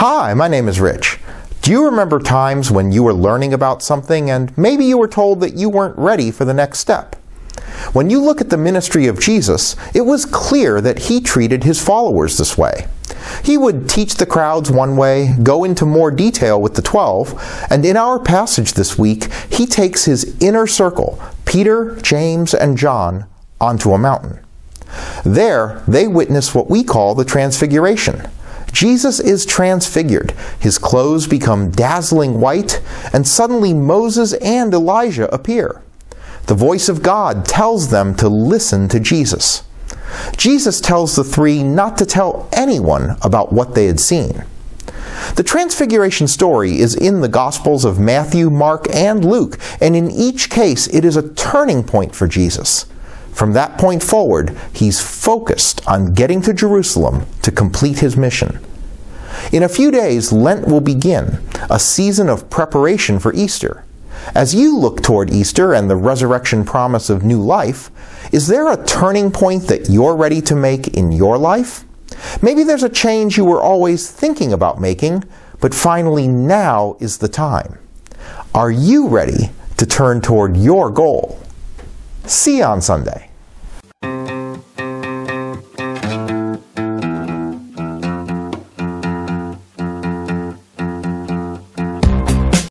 Hi, my name is Rich. Do you remember times when you were learning about something and maybe you were told that you weren't ready for the next step? When you look at the ministry of Jesus, it was clear that he treated his followers this way. He would teach the crowds one way, go into more detail with the twelve, and in our passage this week, he takes his inner circle, Peter, James, and John, onto a mountain. There, they witness what we call the Transfiguration. Jesus is transfigured. His clothes become dazzling white, and suddenly Moses and Elijah appear. The voice of God tells them to listen to Jesus. Jesus tells the three not to tell anyone about what they had seen. The Transfiguration story is in the Gospels of Matthew, Mark, and Luke, and in each case it is a turning point for Jesus. From that point forward, he's focused on getting to Jerusalem to complete his mission. In a few days, Lent will begin, a season of preparation for Easter. As you look toward Easter and the resurrection promise of new life, is there a turning point that you're ready to make in your life? Maybe there's a change you were always thinking about making, but finally now is the time. Are you ready to turn toward your goal? See you on Sunday.